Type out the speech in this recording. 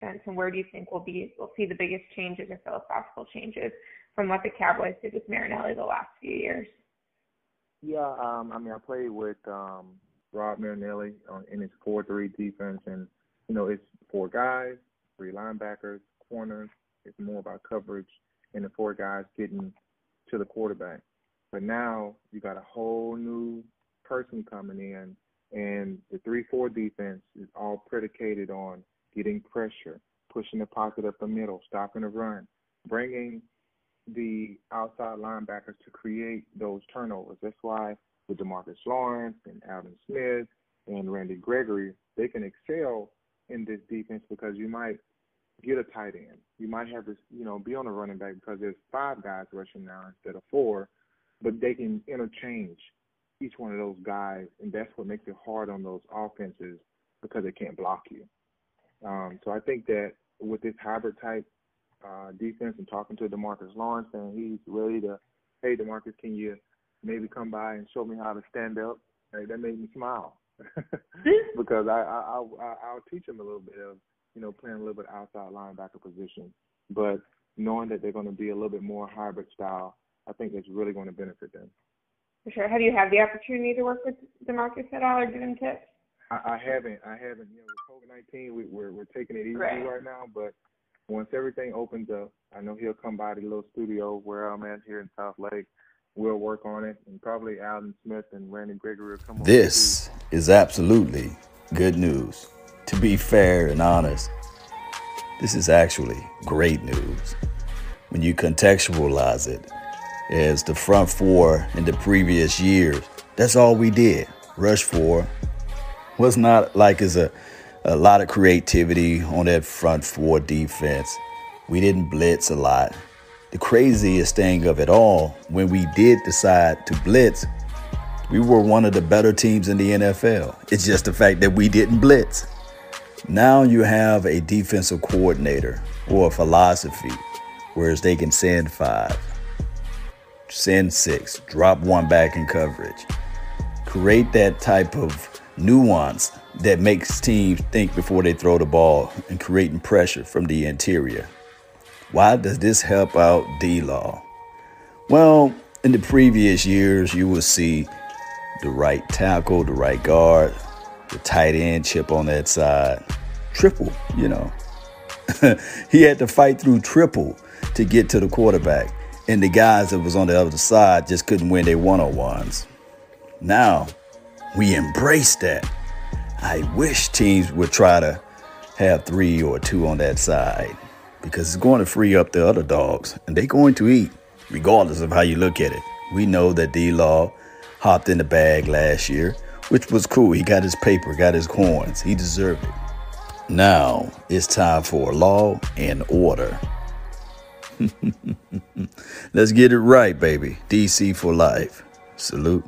defense, and where do you think we'll be we'll see the biggest changes or philosophical changes from what the Cowboys did with Marinelli the last few years? Yeah, um, I mean, I played with um, Rod Marinelli on, in his four-three defense, and you know, it's four guys, three linebackers, corners. It's more about coverage and the four guys getting to the quarterback. But now you got a whole new person coming in, and the three-four defense is all predicated on getting pressure, pushing the pocket up the middle, stopping the run, bringing the outside linebackers to create those turnovers. That's why with DeMarcus Lawrence and Aldon Smith and Randy Gregory, they can excel in this defense because you might get a tight end. You might have this, you know, be on a running back because there's five guys rushing now instead of four, but they can interchange each one of those guys, and that's what makes it hard on those offenses because they can't block you. Um, so I think that with this hybrid type uh, defense and talking to DeMarcus Lawrence and he's ready to, hey DeMarcus, can you maybe come by and show me how to stand up? Hey, that made me smile because I, I I I'll teach him a little bit of you know playing a little bit outside linebacker position, but knowing that they're going to be a little bit more hybrid style, I think it's really going to benefit them. For sure. Have you had the opportunity to work with DeMarcus at all or give him tips? I, I haven't. I haven't. You know, with COVID nineteen, we, we're we're taking it easy right. right now. But once everything opens up, I know he'll come by the little studio where I'm at here in Southlake. We'll work on it, and probably Aldon Smith and Randy Gregory will come. This is absolutely good news. To be fair and honest, this is actually great news when you contextualize it. As the front four in the previous years, that's all we did. Rush four, was not like as a, a lot of creativity on that front four defense. We didn't blitz a lot. The craziest thing of it all, when we did decide to blitz, we were one of the better teams in the NFL. It's just the fact that we didn't blitz. Now you have a defensive coordinator or a philosophy, whereas they can send five, send six, drop one back in coverage, create that type of nuance that makes teams think before they throw the ball and creating pressure from the interior. Why does this help out D Law? Well, in the previous years, you will see the right tackle, the right guard, the tight end chip on that side, triple, you know. he had to fight through triple to get to the quarterback. And the guys that was on the other side just couldn't win their one on ones. Now, we embrace that. I wish teams would try to have three or two on that side because it's going to free up the other dogs and they're going to eat regardless of how you look at it. We know that D Law hopped in the bag last year, which was cool. He got his paper, got his coins. He deserved it. Now it's time for law and order. Let's get it right, baby. DC for life. Salute.